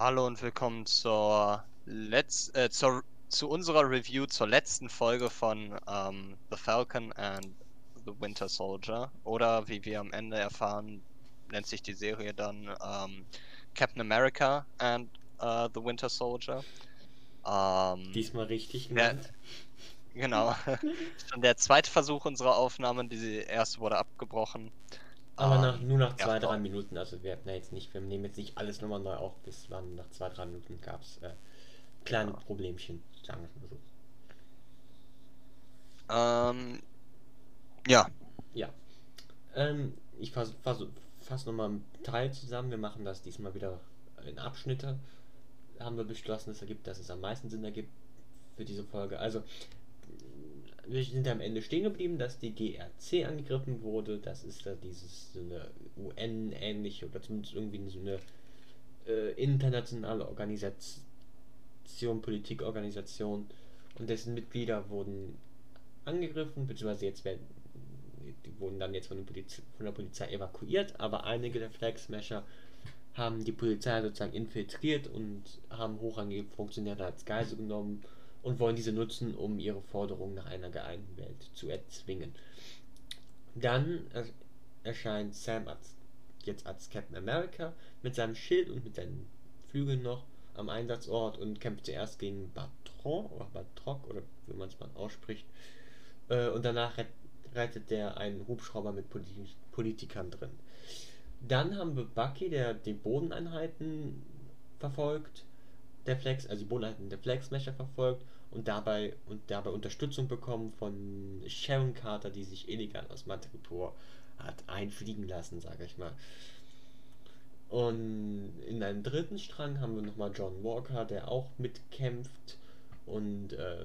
Hallo und willkommen zur Letz äh, zur, zu unserer Review zur letzten Folge von ähm, The Falcon and the Winter Soldier. Oder wie wir am Ende erfahren, nennt sich die Serie dann ähm, Captain America and uh, the Winter Soldier. Ähm, Diesmal richtig der, genannt. genau. Schon der zweite Versuch unserer Aufnahme, die erste wurde abgebrochen. Aber Ähm, nach, nur nach ja, zwei, drei doch. Minuten. Also wir ja jetzt nicht, wir nehmen jetzt nicht alles nochmal neu auf. Bis waren nach zwei, drei Minuten gab es äh, kleine Problemchen, sagen wir mal so. Ähm, ja, Ja. Ähm, ich fasse fass, fass nochmal einen Teil zusammen. Wir machen das diesmal wieder in Abschnitte. Haben wir beschlossen, es ergibt, dass es am meisten Sinn ergibt für diese Folge. Also, wir sind am Ende stehen geblieben, dass die GRC angegriffen wurde. Das ist da dieses so eine UN-ähnliche oder zumindest irgendwie so eine äh, internationale Organisation, Politikorganisation. Und dessen Mitglieder wurden angegriffen, beziehungsweise jetzt werden die wurden dann jetzt von, Poliz von der Polizei evakuiert, aber einige der Flag Smasher haben die Polizei sozusagen infiltriert und haben hochrangige Funktionäre als Geisel genommen und wollen diese nutzen, um ihre Forderungen nach einer geeinten Welt zu erzwingen. Dann er erscheint Sam als, jetzt als Captain America mit seinem Schild und mit seinen Flügeln noch am Einsatzort und kämpft zuerst gegen Batron oder Batroc oder wie man es mal ausspricht. Äh, und danach rett, rettet der einen Hubschrauber mit Poli Politikern drin. Dann haben wir Bucky, der die Bodeneinheiten verfolgt, der Flex, also die Bodeneinheiten der Flag Smasher verfolgt und dabei und dabei Unterstützung bekommen von Sharon Carter, die sich illegal aus Manticore hat einfliegen lassen, sage ich mal. Und in einem dritten Strang haben wir nochmal John Walker, der auch mitkämpft und äh,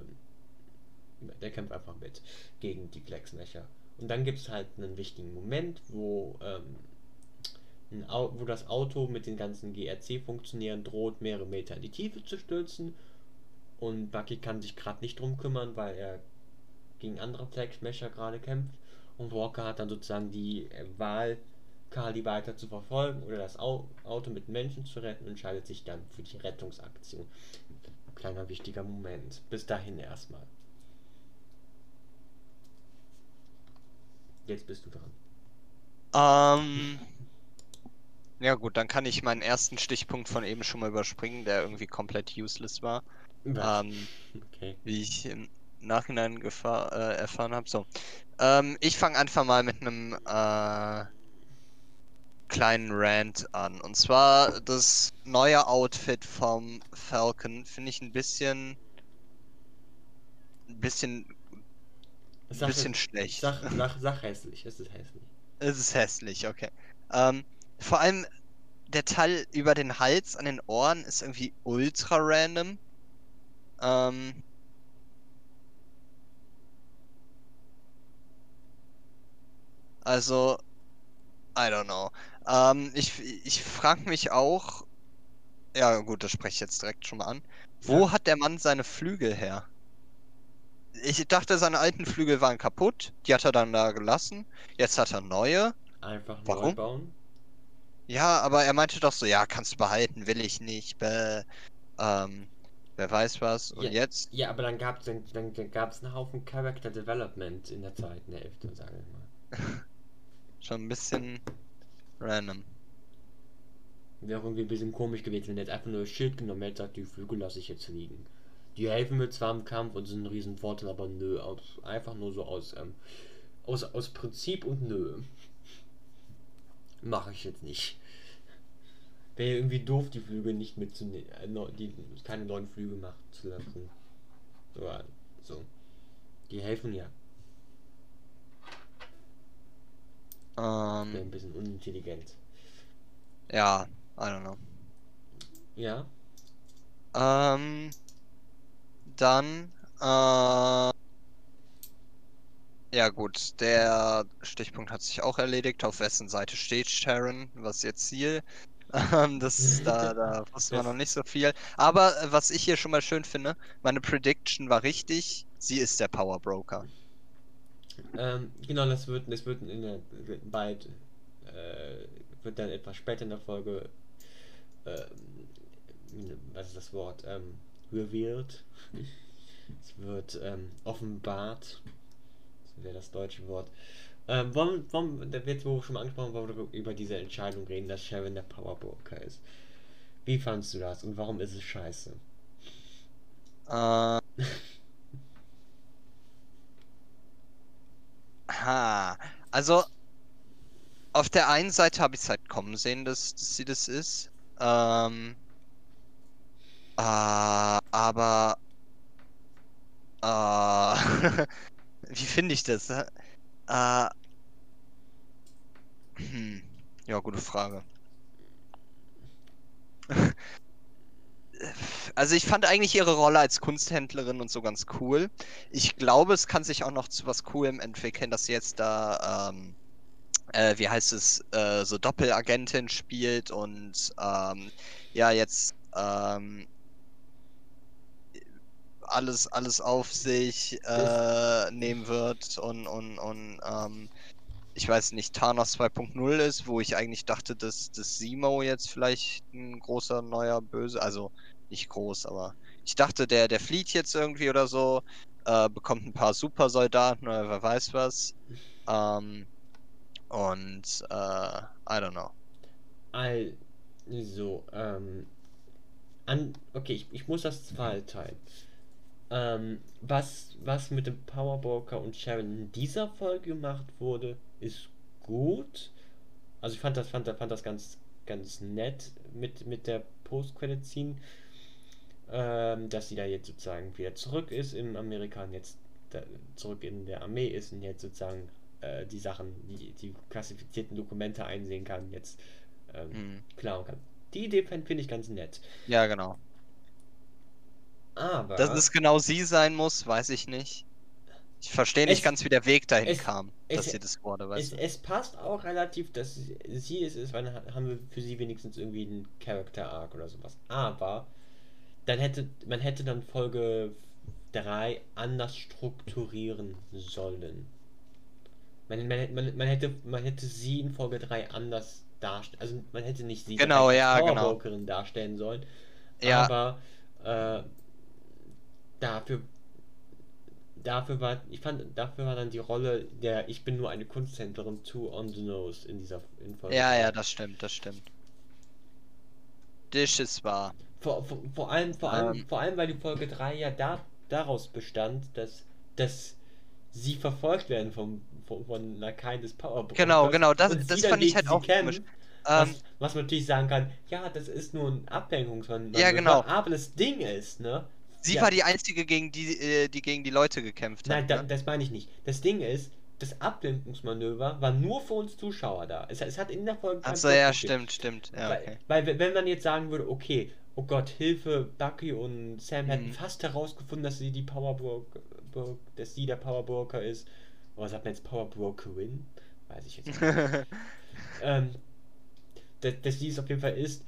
der kämpft einfach mit gegen die Flag Smasher. Und dann gibt es halt einen wichtigen Moment, wo, ähm, wo das Auto mit den ganzen GRC-Funktionären droht, mehrere Meter in die Tiefe zu stürzen. Und Bucky kann sich gerade nicht drum kümmern, weil er gegen andere Flag Smasher gerade kämpft. Und Walker hat dann sozusagen die Wahl, Carly weiter zu verfolgen oder das Au Auto mit Menschen zu retten und entscheidet sich dann für die Rettungsaktion. Kleiner wichtiger Moment. Bis dahin erstmal. Jetzt bist du dran. Ähm. Ja gut, dann kann ich meinen ersten Stichpunkt von eben schon mal überspringen, der irgendwie komplett useless war. Ähm, Okay. wie ich im Nachhinein gefahr, äh, erfahren habe. So. Ähm, ich fange einfach mal mit einem äh, kleinen Rant an. Und zwar das neue Outfit vom Falcon finde ich ein bisschen. ein bisschen. ein bisschen schlecht. sag, sag, sag hässlich, es ist hässlich. Es ist hässlich, okay. Ähm, vor allem der Teil über den Hals an den Ohren ist irgendwie ultra random. Ähm, also, I don't know. Ähm, ich ich frage mich auch, ja gut, das spreche ich jetzt direkt schon mal an. Wo Ja. hat der Mann seine Flügel her? Ich dachte, seine alten Flügel waren kaputt. Die hat er dann da gelassen. Jetzt hat er neue. Einfach neu Warum? bauen. Ja, aber er meinte doch so, ja, kannst du behalten, will ich nicht. Bäh. Ähm, wer weiß was. Und Ja. jetzt? Ja, aber dann gab es dann, dann, dann gab's einen Haufen Character Development in der zweiten Hälfte, sage ich mal. Schon ein bisschen random. Wäre irgendwie ein bisschen komisch gewesen, wenn er jetzt einfach nur das Schild genommen hätte, sagt, die Flügel lasse ich jetzt liegen. Die helfen mir zwar im Kampf und sind ein riesen Vorteil, aber nö, aus, einfach nur so aus, ähm, aus, aus Prinzip und nö. Mache ich jetzt nicht. Wäre irgendwie doof, die Flügel nicht mitzunehmen, äh, die keine neuen Flügel machen zu lassen. So, äh, so. Die helfen ja. Wäre ein Ähm, bisschen unintelligent. ja, I don't know. Ja, Ähm, dann, äh, ja gut, der Stichpunkt hat sich auch erledigt. Auf wessen Seite steht Sharon? Was ist ihr Ziel? Ähm, das, da, da wusste man noch nicht so viel. Aber äh, was ich hier schon mal schön finde, meine Prediction war richtig. Sie ist der Power Broker. Ähm, genau, das wird, das wird in der, bald, äh, wird dann etwas später in der Folge, äh, das Wort ähm, revealed. es wird ähm, offenbart. Das wäre das deutsche Wort. Ähm, wollen, wollen, da wird wo schon mal angesprochen, wollen wir über diese Entscheidung reden, dass Sharon der Powerbroker ist. Wie fandest du das und warum ist es scheiße? Äh. ha. Also, auf der einen Seite habe ich es halt kommen sehen, dass, dass sie das ist. Ähm. Äh, aber. Äh. wie finde ich das? Äh. Hm. Ja, gute Frage. also ich fand eigentlich ihre Rolle als Kunsthändlerin und so ganz cool. Ich glaube, es kann sich auch noch zu was Coolem entwickeln, dass sie jetzt da, ähm, äh, wie heißt es, äh, so Doppelagentin spielt und ähm, ja, jetzt ähm, alles, alles auf sich äh, nehmen wird und, und, und ähm, ich weiß nicht, Thanos 2.0 ist, wo ich eigentlich dachte, dass, dass Simo jetzt vielleicht ein großer neuer Böse, also nicht groß, aber ich dachte, der, der flieht jetzt irgendwie oder so, äh, bekommt ein paar Supersoldaten oder wer weiß was. Ähm, und äh, I don't know. Also, ähm, an, okay, ich, ich muss das zweiteilen. Ähm, was, was mit dem Powerbroker und Sharon in dieser Folge gemacht wurde, ist gut. Also ich fand das, fand, fand das ganz, ganz nett mit, mit der Post-Credit-Scene ähm, dass sie da jetzt sozusagen wieder zurück ist im Amerika und jetzt zurück in der Armee ist und jetzt sozusagen äh, die Sachen, die, die klassifizierten Dokumente einsehen kann, jetzt ähm, mhm. klauen kann. Die Idee finde ich ganz nett. Ja, genau. Aber. Dass es genau sie sein muss, weiß ich nicht. Ich verstehe nicht es, ganz, wie der Weg dahin es, kam, dass es, sie das wurde. Weißt es, es passt auch relativ, dass sie es ist, weil dann haben wir für sie wenigstens irgendwie einen Character Arc oder sowas. Aber dann hätte man hätte dann Folge 3 anders strukturieren sollen. Man, man, man, man, hätte, man hätte sie in Folge 3 anders darstellen, also man hätte nicht sie genau, als ja, genau. darstellen sollen, ja. aber äh, dafür dafür war ich fand dafür war dann die Rolle der ich bin nur eine Kunsthändlerin zu on the nose in dieser in Folge ja 3. ja das stimmt das stimmt das ist wahr vor, vor, vor, allem, vor, allem, ähm. vor allem, weil die Folge 3 ja da, daraus bestand, dass, dass sie verfolgt werden vom, von, von Lakai des Powerbrokers. Genau, genau, das, das fand ich halt auch kennen, was, ähm, was man natürlich sagen kann, ja, das ist nur ein Ablenkungsmanöver. Ja, genau. Aber das Ding ist, ne? Sie ja, war die einzige, gegen die, äh, die gegen die Leute gekämpft hat. Nein, da, ne? das meine ich nicht. Das Ding ist, das Ablenkungsmanöver war nur für uns Zuschauer da. Es, es hat in der Folge. Achso, ja, stimmt, stimmt. Ja, okay. weil, weil, wenn man jetzt sagen würde, okay, oh Gott, Hilfe, Bucky und Sam hätten mhm. fast herausgefunden, dass sie die Powerbroker, dass sie der Powerbroker ist. Oder sagt man jetzt Powerbrokerin? Weiß ich jetzt nicht. ähm, dass, dass sie es auf jeden Fall ist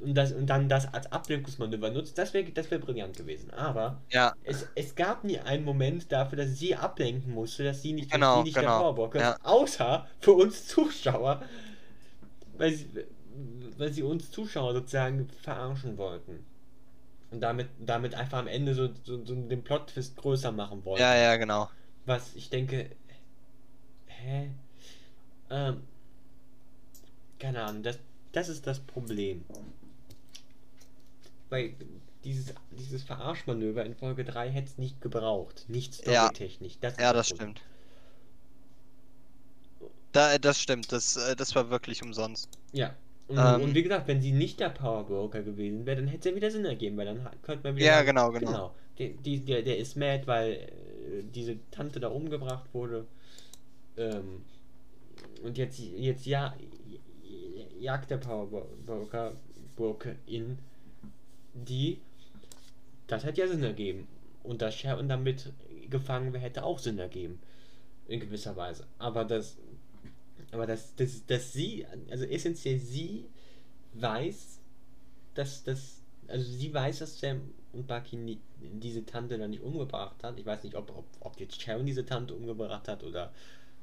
und, das, und dann das als Ablenkungsmanöver nutzt, das wäre das wär brillant gewesen. Aber ja. es, es gab nie einen Moment dafür, dass sie ablenken musste, dass sie nicht, genau, sie nicht genau. der Powerbroker ja. außer für uns Zuschauer. Weil sie, weil sie uns Zuschauer sozusagen verarschen wollten. Und damit, damit einfach am Ende so, so, so den Plot-Twist größer machen wollten. Ja, ja, genau. Was ich denke, hä? Ähm, keine Ahnung, das, das ist das Problem. Weil dieses, dieses Verarschmanöver in Folge 3 hätte es nicht gebraucht. Nicht storytechnisch. Ja, das, ja, das stimmt. Da, das stimmt, das, äh, das war wirklich umsonst. Ja, und, ähm, und, wie gesagt, wenn sie nicht der Power Broker gewesen wäre, dann hätte es ja wieder Sinn ergeben, weil dann könnte man wieder. Ja, sagen, genau, genau. genau die, die, der, der ist mad, weil äh, diese Tante da umgebracht wurde. Ähm, und jetzt, jetzt ja, jagt der Power Broker, Broker in die. Das hätte ja Sinn ergeben. Und das Sharon damit gefangen wäre, hätte auch Sinn ergeben. In gewisser Weise. Aber das aber dass, dass, dass sie, also essentiell sie weiß, dass das, also sie weiß, dass Sam und Bucky nie, diese Tante dann nicht umgebracht hat. Ich weiß nicht, ob, ob, ob jetzt Sharon diese Tante umgebracht hat oder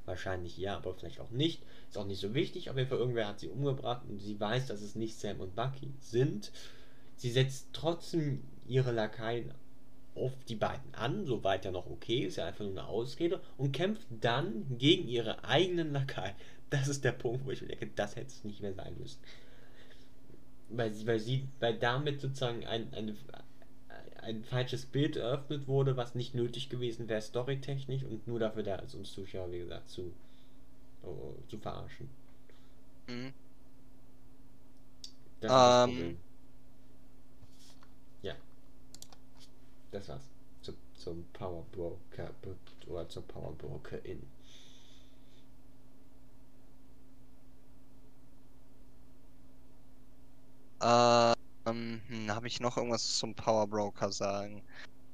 wahrscheinlich ja, aber vielleicht auch nicht. Ist auch nicht so wichtig. Auf jeden Fall irgendwer hat sie umgebracht und sie weiß, dass es nicht Sam und Bucky sind. Sie setzt trotzdem ihre Lakaien auf die beiden an, soweit ja noch okay, ist ja einfach nur eine Ausrede, und kämpft dann gegen ihre eigenen Lakaien. Das ist der Punkt, wo ich mir denke, das hätte es nicht mehr sein müssen. Weil sie, weil sie, weil damit sozusagen ein, ein, ein falsches Bild eröffnet wurde, was nicht nötig gewesen wäre, storytechnisch, und nur dafür da ist, uns Zuschauer, wie gesagt, zu, oh, zu verarschen. Mhm. Das ist Ähm. Problem. Ja. Das war's. Zu, zum Power Broker oder zur Power Broker in. Ähm, hm, habe ich noch irgendwas zum Power Broker sagen?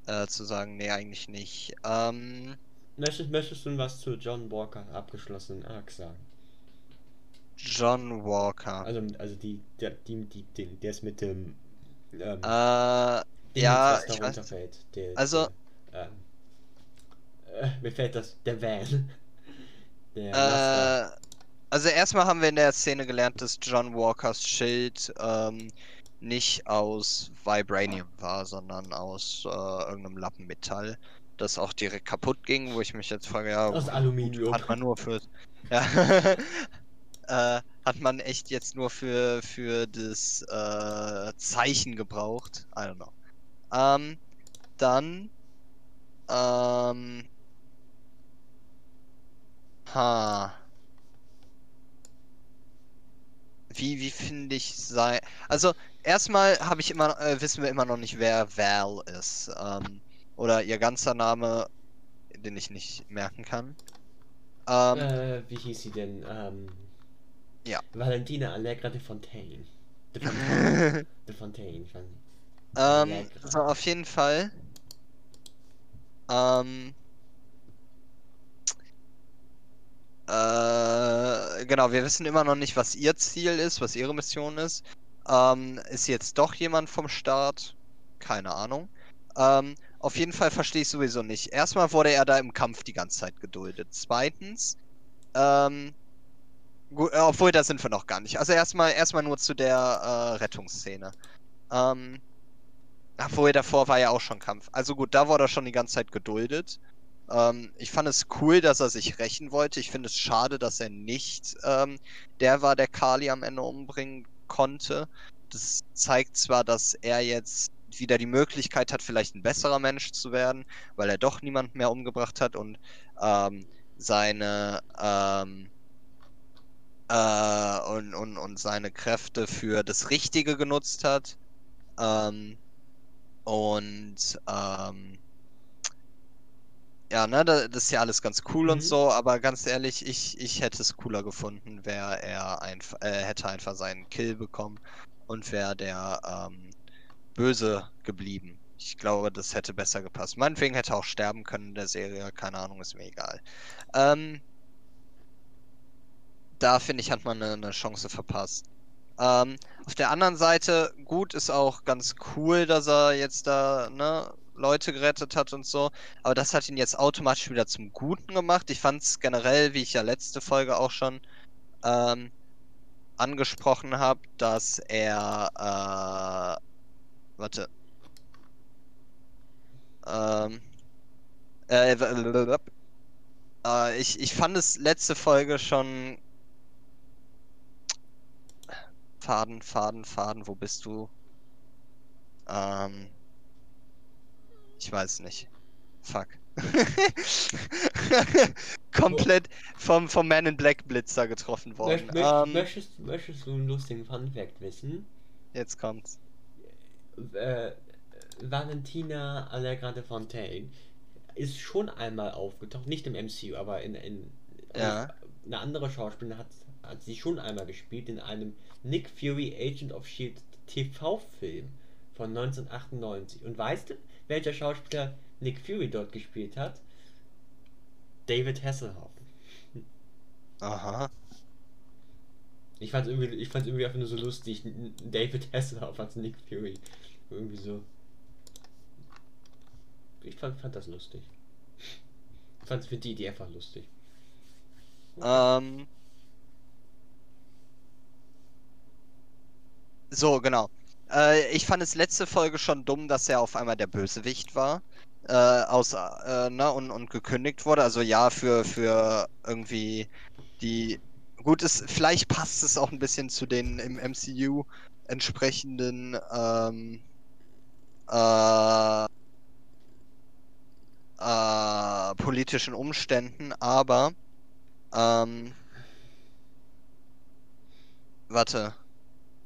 Äh, zu sagen, nee, eigentlich nicht. Ähm, Möchtest, möchtest du was zu John Walker abgeschlossenen Arc sagen? John Walker. Also, also die, der, die, die, die, der ist mit dem ähm, äh, ja, was da ich weiß. runterfällt. Der, Also- der, ähm, äh, mir fällt das, der Van. Der. Äh, also erstmal haben wir in der Szene gelernt, dass John Walkers Schild ähm, nicht aus Vibranium war, sondern aus äh, irgendeinem Lappenmetall, das auch direkt kaputt ging, wo ich mich jetzt frage, ja, Aus Aluminium. hat man nur für ja, äh, hat man echt jetzt nur für für das äh, Zeichen gebraucht? I don't know. Ähm, dann ähm, ha. Wie, wie finde ich sei. Also, erstmal habe ich immer, äh, wissen wir immer noch nicht, wer Val ist. Ähm, oder ihr ganzer Name, den ich nicht merken kann. Ähm, Äh, wie hieß sie denn? Ähm, Ja. Valentina Allegra de Fontaine. De Fontaine. de Fontaine, ich weiß nicht. Ähm, Allegra. so, auf jeden Fall. Ähm, äh, genau, wir wissen immer noch nicht, was ihr Ziel ist, was ihre Mission ist. Ähm, ist jetzt doch jemand vom Start? Keine Ahnung. Ähm, auf jeden Fall verstehe ich sowieso nicht. Erstmal wurde er da im Kampf die ganze Zeit geduldet. Zweitens, ähm, gut, äh, obwohl da sind wir noch gar nicht. Also erstmal, erstmal nur zu der äh, Rettungsszene. Ähm, obwohl davor war ja auch schon Kampf. Also gut, da wurde er schon die ganze Zeit geduldet. Ähm, ich fand es cool, dass er sich rächen wollte. Ich finde es schade, dass er nicht ähm, der war, der Kali am Ende umbringen konnte. Das zeigt zwar, dass er jetzt wieder die Möglichkeit hat, vielleicht ein besserer Mensch zu werden, weil er doch niemanden mehr umgebracht hat und ähm, seine ähm, äh, und, und, und seine Kräfte für das Richtige genutzt hat. Ähm, und ähm, ja, ne, da- das ist ja alles ganz cool Mhm. und so, aber ganz ehrlich, ich, ich hätte es cooler gefunden, wäre er einfach, äh, hätte einfach seinen Kill bekommen und wäre der ähm, Böse geblieben. Ich glaube, das hätte besser gepasst. Meinetwegen hätte er auch sterben können in der Serie, keine Ahnung, ist mir egal. Ähm, da finde ich, hat man eine, eine Chance verpasst. Ähm, auf der anderen Seite, gut, ist auch ganz cool, dass er jetzt da, ne, Leute gerettet hat und so. Aber das hat ihn jetzt automatisch wieder zum Guten gemacht. Ich fand es generell, wie ich ja letzte Folge auch schon ähm, angesprochen habe, dass er, äh, warte, ähm, äh, äh, ich, ich fand es letzte Folge schon Faden, Faden, Faden, wo bist du? Ähm, ich weiß nicht. Fuck. Komplett vom, vom Man in Black Blitzer getroffen worden. Möcht, möcht, Ähm, möchtest, möchtest du einen lustigen Fun Fact wissen? jetzt kommt's. Äh, Valentina Allegra de Fontaine ist schon einmal aufgetaucht, nicht im MCU, aber in, in Ja. eine andere Schauspielerin hat, hat sie schon einmal gespielt in einem Nick Fury Agent of Shield TV-Film von 1998. Und weißt du, welcher Schauspieler Nick Fury dort gespielt hat? David Hasselhoff. Aha. Ich fand's irgendwie, ich fand's irgendwie einfach nur so lustig. David Hasselhoff als Nick Fury. Irgendwie so. Ich fand, fand das lustig. Ich fand für die Idee einfach lustig. Ähm. So, genau. Äh, ich fand es letzte Folge schon dumm, dass er auf einmal der Bösewicht war. Äh, aus, äh, ne, und, und gekündigt wurde. Also ja, für, für irgendwie die. Gut, es, vielleicht passt es auch ein bisschen zu den im MCU entsprechenden ähm, äh, äh, politischen Umständen, aber ähm, warte.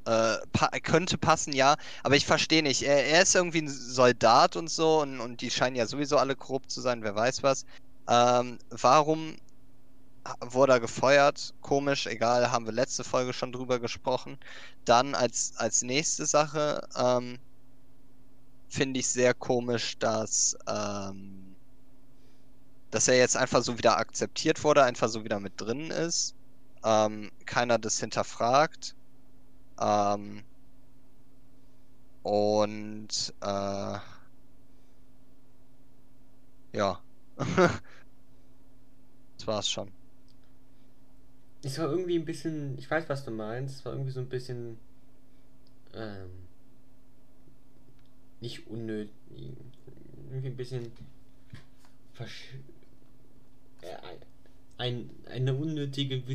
Äh, pa könnte passen, ja, aber ich verstehe nicht. Er, er, ist irgendwie ein Soldat und so und, und die scheinen ja sowieso alle korrupt zu sein, wer weiß was. Ähm, warum wurde er gefeuert? Komisch, egal, haben wir letzte Folge schon drüber gesprochen. Dann als, als nächste Sache ähm, finde ich sehr komisch, dass, ähm, dass er jetzt einfach so wieder akzeptiert wurde, einfach so wieder mit drin ist. Ähm, keiner das hinterfragt. Ähm, und äh, ja. das war's schon. Es war irgendwie ein bisschen, ich weiß, was du meinst, es war irgendwie so ein bisschen ähm, nicht unnötig, irgendwie ein bisschen versch äh, ein, eine unnötige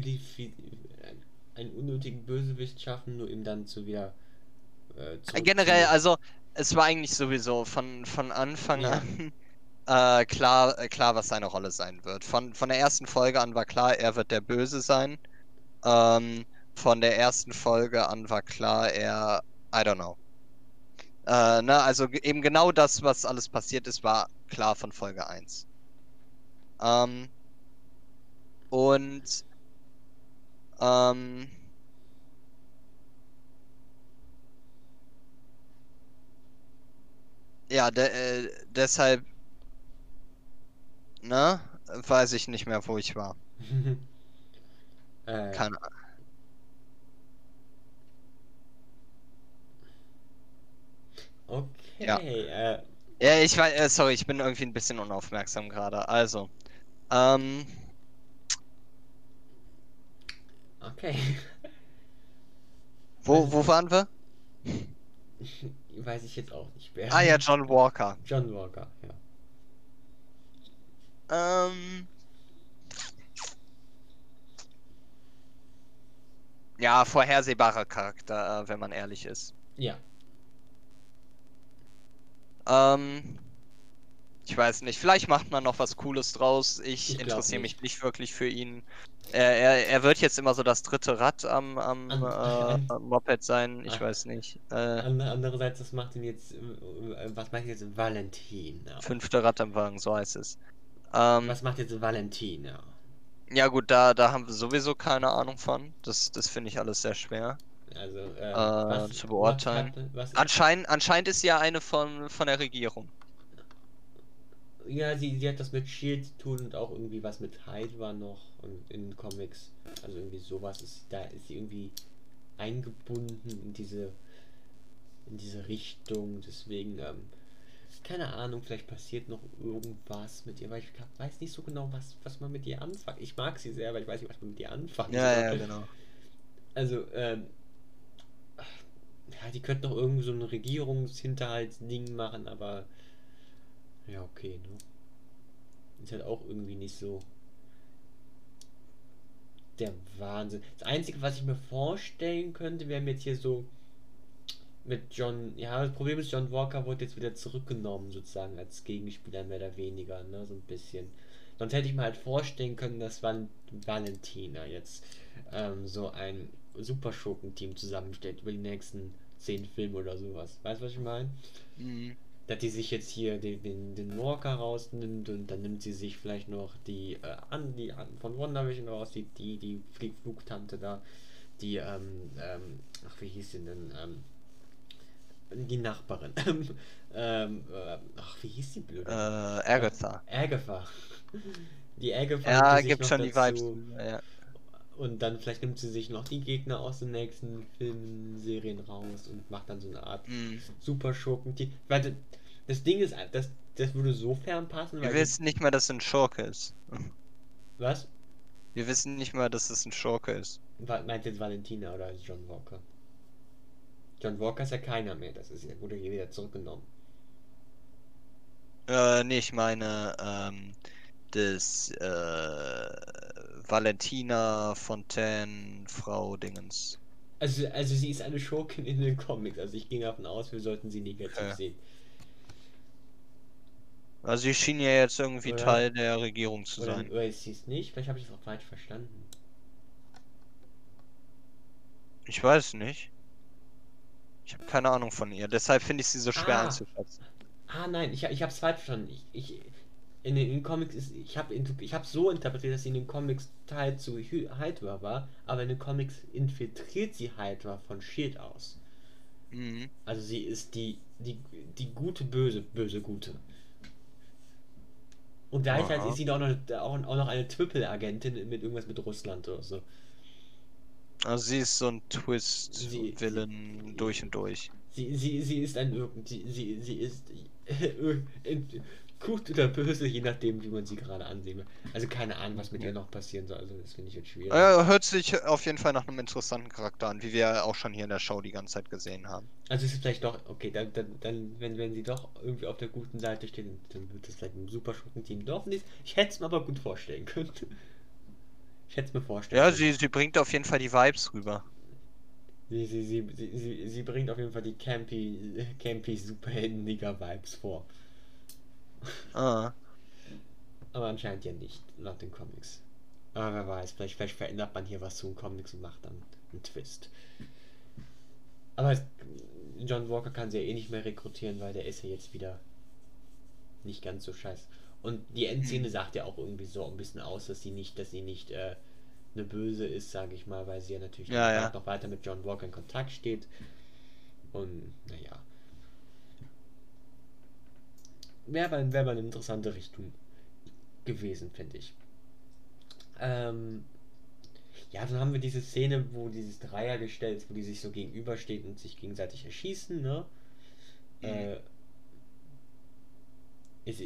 einen unnötigen Bösewicht schaffen, nur ihm dann zu wieder. Äh, Generell, also es war eigentlich sowieso von, von Anfang ja. an äh, klar, äh, klar, was seine Rolle sein wird. Von, von der ersten Folge an war klar, er wird der Böse sein. Ähm, von der ersten Folge an war klar, er, I don't know. Äh, ne, also eben genau das, was alles passiert ist, war klar von Folge 1. Ähm, und ähm, ja, de äh, deshalb, ne, weiß ich nicht mehr, wo ich war. äh. Keine Ahnung. Okay. Ja. Äh. ja, ich war, äh, sorry, ich bin irgendwie ein bisschen unaufmerksam gerade. Also, ähm, Okay. Wo, wo waren wir? Weiß ich jetzt auch nicht mehr. Ah ja, John Walker. John Walker, ja. Ähm. Ja, vorhersehbarer Charakter, äh, wenn man ehrlich ist. Ja. Ähm. Ich weiß nicht, vielleicht macht man noch was Cooles draus. Ich, ich interessiere mich nicht wirklich für ihn. Er, er, er, wird jetzt immer so das dritte Rad am, am, an, äh, am Moped sein, ich ach, weiß nicht. Äh, andererseits, das macht ihn jetzt, äh, was macht jetzt Valentin? Fünfte Rad am Wagen, so heißt es. Ähm, was macht jetzt Valentin? Ja gut, da, da haben wir sowieso keine Ahnung von. Das, das finde ich alles sehr schwer. Also, äh, was, zu beurteilen. Was, was anscheinend, anscheinend ist sie ja eine von, von der Regierung. Ja, sie, sie hat das mit Shield zu tun und auch irgendwie was mit Hyde war noch und in Comics. Also irgendwie sowas ist, da ist sie irgendwie eingebunden in diese in diese Richtung. Deswegen, ähm, keine Ahnung, vielleicht passiert noch irgendwas mit ihr, weil ich weiß nicht so genau, was, was man mit ihr anfangen. Ich mag sie sehr, aber ich weiß nicht, was man mit ihr anfangen Ja, soll. ja, genau. Also, ähm, ja, die könnten noch irgend so ein Regierungshinterhaltsding machen, aber ja, okay, ne? Ist halt auch irgendwie nicht so der Wahnsinn. Das Einzige, was ich mir vorstellen könnte, wäre jetzt hier so mit John. Ja, das Problem ist, John Walker wurde jetzt wieder zurückgenommen, sozusagen, als Gegenspieler mehr oder weniger, ne? So ein bisschen. Sonst hätte ich mir halt vorstellen können, dass Val Valentina jetzt ähm, so ein Superschurken-Team zusammenstellt über die nächsten zehn Filme oder sowas. Weißt du, was ich meine? Mhm dass die sich jetzt hier den, den, den Walker rausnimmt und dann nimmt sie sich vielleicht noch die äh, an, die an von WandaVision raus, die, die, die Flugtante da, die, ähm, ähm, ach, wie hieß sie denn, ähm, die Nachbarin. ähm, äh, ach, wie hieß die blöde? Äh, Agatha. Agatha. Die Agatha. Ja, gibt schon die Vibes. Ja. Und dann vielleicht nimmt sie sich noch die Gegner aus den nächsten Filmen, Serien raus und macht dann so eine Art mm. Super Schurken-Team. Warte, das Ding ist, das, das würde so fern passen. Wir wissen nicht mal, dass es ein Schurke ist. Was? Wir wissen nicht mal, dass es ein Schurke ist. Meint jetzt Valentina oder John Walker? John Walker ist ja keiner mehr. Das ist ja, wurde hier wieder zurückgenommen. Äh, nee, ich meine, ähm, das, äh, Valentina Fontaine, Frau Dingens. Also, also sie ist eine Schurkin in den Comics. Also ich gehe davon aus, wir sollten sie negativ Okay. sehen. Also sie schien ja jetzt irgendwie Oder- Teil der Regierung zu Oder, sein. oder ist sie es nicht? Vielleicht habe ich es auch falsch verstanden. Ich weiß nicht. Ich habe keine Ahnung von ihr, deshalb finde ich sie so schwer Ah. einzuschätzen. Ah nein, ich, ich habe es falsch verstanden. Ich, ich, in den Comics ist, ich habe ich habe so interpretiert, dass sie in den Comics Teil zu Hy- Hydra war, aber in den Comics infiltriert sie Hydra von Shield aus. Mhm. Also sie ist die die die gute böse böse gute. Und gleichzeitig Aha. ist sie auch noch, auch, auch noch eine Triple-Agentin mit irgendwas mit Russland oder so. Also sie ist so ein Sie- Twist-Villain durch und durch. Sie, sie, sie ist ein irgend, sie, sie, sie ist gut oder böse, je nachdem, wie man sie gerade ansehen will. Also keine Ahnung, was mit ihr noch passieren soll. Also das finde ich jetzt schwierig. Äh, hört sich auf jeden Fall nach einem interessanten Charakter an, wie wir auch schon hier in der Show die ganze Zeit gesehen haben. Also es ist vielleicht doch, okay, dann, dann, dann wenn, wenn sie doch irgendwie auf der guten Seite steht, dann wird das vielleicht ein super Schurkenteam doch nicht. Ich hätte es mir aber gut vorstellen können. Ich hätte es mir vorstellen Ja, können. sie, sie bringt auf jeden Fall die Vibes rüber. Sie, sie, sie, sie, sie, sie bringt auf jeden Fall die campy, campy Superhelden-Liga-Vibes vor. Ah. Aber anscheinend ja nicht, laut den Comics. Aber wer weiß, vielleicht, vielleicht verändert man hier was zu den Comics und macht dann einen Twist. Aber es, John Walker kann sie ja eh nicht mehr rekrutieren, weil der ist ja jetzt wieder nicht ganz so scheiße. Und die Endszene sagt ja auch irgendwie so ein bisschen aus, dass sie nicht, dass sie nicht äh, eine Böse ist, sage ich mal, weil sie ja natürlich Ja, ja. noch weiter mit John Walker in Kontakt steht. Und naja. Wäre aber, wär aber eine interessante Richtung gewesen, finde ich. Ähm, ja, dann haben wir diese Szene, wo dieses Dreiergestell ist, wo die sich so gegenüberstehen und sich gegenseitig erschießen, ne? Mhm. Äh, ist,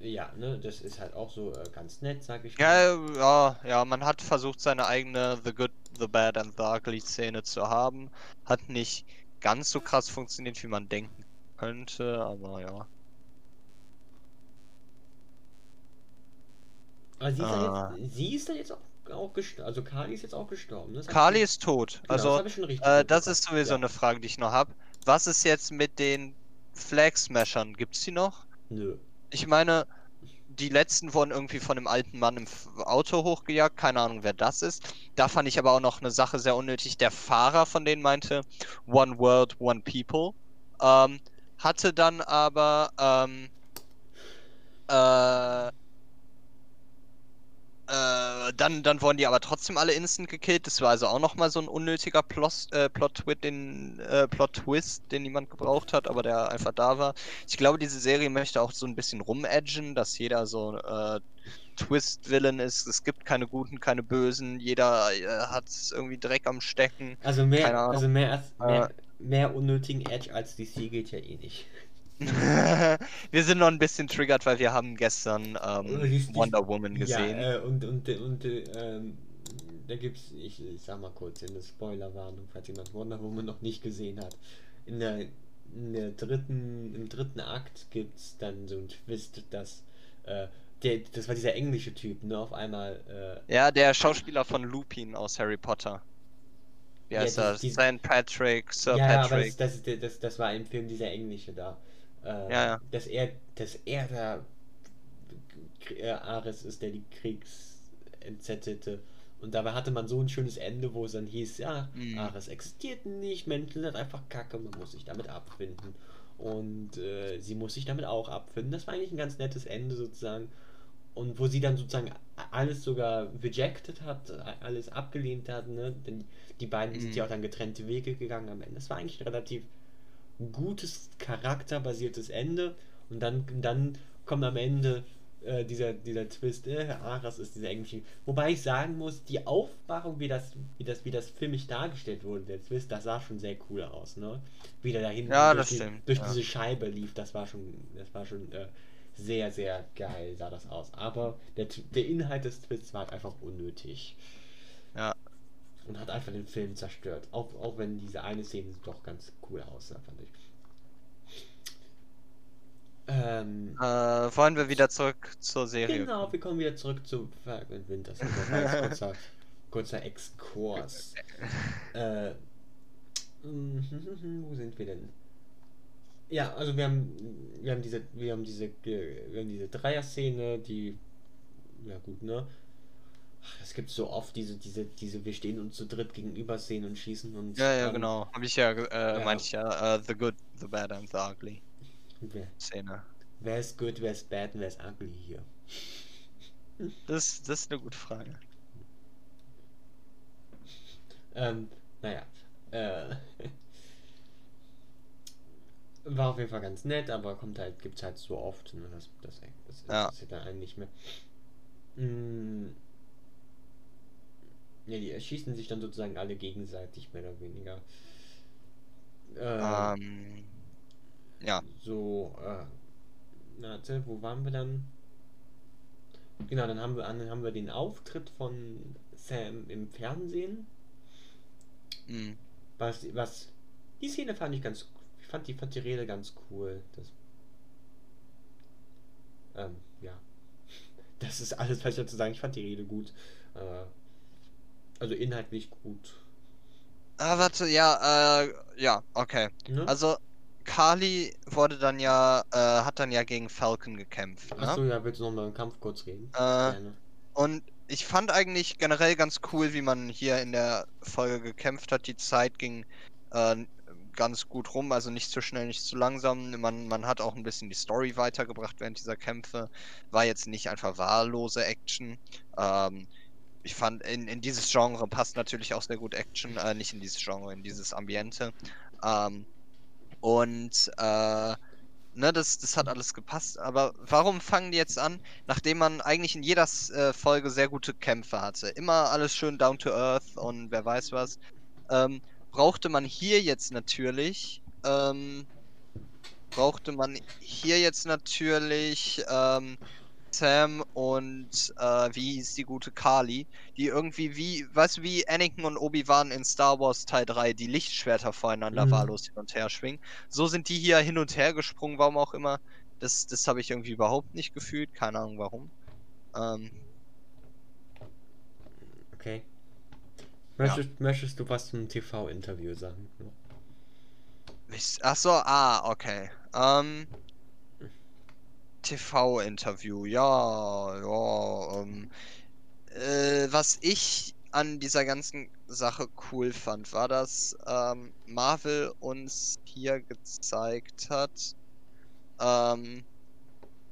ja, ne, das ist halt auch so äh, ganz nett, sag ich Ja, ja, ja, man hat versucht, seine eigene The Good, The Bad and The Ugly Szene zu haben. Hat nicht ganz so krass funktioniert, wie man denken könnte, aber ja. Aber sie ist, Ah. ja jetzt, sie ist dann jetzt auch, auch gestorben. Also Kali ist jetzt auch gestorben. ne? Das Kali ist tot. genau, das Also, richtig äh, das ist sowieso Ja. eine Frage, die ich noch habe. Was ist jetzt mit den Flag Smashern? Gibt's die noch? Nö. Ich meine, die letzten wurden irgendwie von einem alten Mann im Auto hochgejagt. Keine Ahnung, wer das ist. Da fand ich aber auch noch eine Sache sehr unnötig. Der Fahrer von denen meinte One World, One People. Ähm, hatte dann aber ähm, äh, äh, dann, dann wurden die aber trotzdem alle instant gekillt. Das war also auch nochmal so ein unnötiger Plot, äh, Plot-Twist, den, äh, Plot-Twist, den niemand gebraucht hat, aber der einfach da war. Ich glaube, diese Serie möchte auch so ein bisschen rumedgen, dass jeder so äh, Twist-Villain ist. Es gibt keine Guten, keine Bösen. Jeder äh, hat irgendwie Dreck am Stecken. Also mehr, also mehr, als, mehr, Äh. Mehr unnötigen Edge als DC geht ja eh nicht. wir sind noch ein bisschen triggert, weil wir haben gestern ähm, die- Wonder Woman gesehen. Ja, äh, und, und, und, äh, da gibt's, ich, ich sag mal kurz in der Spoilerwarnung, falls jemand Wonder Woman noch nicht gesehen hat. In der, in der dritten, im dritten Akt gibt's dann so einen Twist, dass, äh, der, das war dieser englische Typ, ne, auf einmal, äh, Ja, der Schauspieler von Lupin aus Harry Potter. Wie Ja, heißt die- St. Patrick, Sir ja, ja, aber Patrick. das, das, das, das war im Film dieser englische da. Äh, Ja, ja. Dass er, dass er da äh, Ares ist, der die Kriegs entzettete. Und dabei hatte man so ein schönes Ende, wo es dann hieß, ja, Mhm. Ares existiert nicht, Menschen sind einfach kacke, man muss sich damit abfinden. Und äh, sie muss sich damit auch abfinden. Das war eigentlich ein ganz nettes Ende sozusagen. Und wo sie dann sozusagen alles sogar rejected hat, alles abgelehnt hat, ne? Denn die beiden sind Mhm. ja auch dann getrennte Wege gegangen am Ende. Das war eigentlich ein relativ gutes, charakterbasiertes Ende. Und dann, dann kommt am Ende äh, dieser, dieser Twist, äh, Aras ist dieser englische. Wobei ich sagen muss, die Aufmachung, wie das, wie das, wie das filmisch dargestellt wurde, der Twist, das sah schon sehr cool aus, ne? Wie der da hinten Ja, durch, die, durch ja. diese Scheibe lief, das war schon, das war schon äh, sehr, sehr geil, sah das aus. Aber der, der Inhalt des Twists war halt einfach unnötig. Ja. Und hat einfach den Film zerstört. Auch, auch wenn diese eine Szene doch ganz cool aussah, fand ich. Ähm, äh, wollen wir wieder zurück zur Serie? Genau, wir kommen wieder zurück zu Falcon Winter. kurzer, kurzer Exkurs. äh, wo sind wir denn? Ja, also wir haben, wir haben diese, wir haben diese, wir haben diese Dreier-Szene, die, ja gut, ne? Es gibt so oft diese, diese, diese, wir stehen uns zu dritt gegenüber sehen und schießen und. Ja, ja, genau. Habe ich ja, äh, ja. meinte ich ja, uh, the good, the bad and the ugly. Wer, Szene. Wer ist good, wer ist bad und wer ist ugly hier? Das, das ist eine gute Frage. Ähm, naja. Äh, war auf jeden Fall ganz nett, aber kommt halt, gibt's halt so oft, ne, das, das, das, das ja. ist dann einen nicht mehr. Mm, ja, die erschießen sich dann sozusagen alle gegenseitig, mehr oder weniger. Äh, ähm, ja. So, äh, warte, wo waren wir dann? Genau, dann haben wir, dann haben wir den Auftritt von Sam im Fernsehen. Mhm. Was, was, die Szene fand ich ganz, fand die, fand die Rede ganz cool. Das, ähm, ja. Das ist alles, was ich dazu sagen. Ich fand die Rede gut. Äh, also inhaltlich gut. Ah, warte, ja, äh, ja, okay. Ne? Also, Kali wurde dann ja, äh, hat dann ja gegen Falcon gekämpft. Ne? Achso, ja, willst du nochmal im Kampf kurz reden? Äh, und ich fand eigentlich generell ganz cool, wie man hier in der Folge gekämpft hat. Die Zeit ging äh, ganz gut rum, also nicht zu schnell, nicht zu langsam. Man, man hat auch ein bisschen die Story weitergebracht während dieser Kämpfe. War jetzt nicht einfach wahllose Action. Ähm, ich fand, in, in dieses Genre passt natürlich auch sehr gut Action, äh, nicht in dieses Genre, in dieses Ambiente. Ähm, und äh, ne, das, das hat alles gepasst. Aber warum fangen die jetzt an, nachdem man eigentlich in jeder äh, Folge sehr gute Kämpfe hatte? Immer alles schön down to earth und wer weiß was. Ähm, brauchte man hier jetzt natürlich, ähm, brauchte man hier jetzt natürlich ähm, Sam und äh, wie hieß die gute Kali, die irgendwie wie, weißt du, wie Anakin und Obi-Wan in Star Wars Teil 3 die Lichtschwerter voreinander mhm. wahllos hin und her schwingen. So sind die hier hin und her gesprungen, warum auch immer. Das, das habe ich irgendwie überhaupt nicht gefühlt, keine Ahnung warum. Ähm, okay. Möchtest, ja. möchtest du was zum TV-Interview sagen? Ach so, ah, okay. Ähm, TV-Interview, ja, ja. Ähm, äh, was ich an dieser ganzen Sache cool fand, war, dass ähm, Marvel uns hier gezeigt hat, ähm,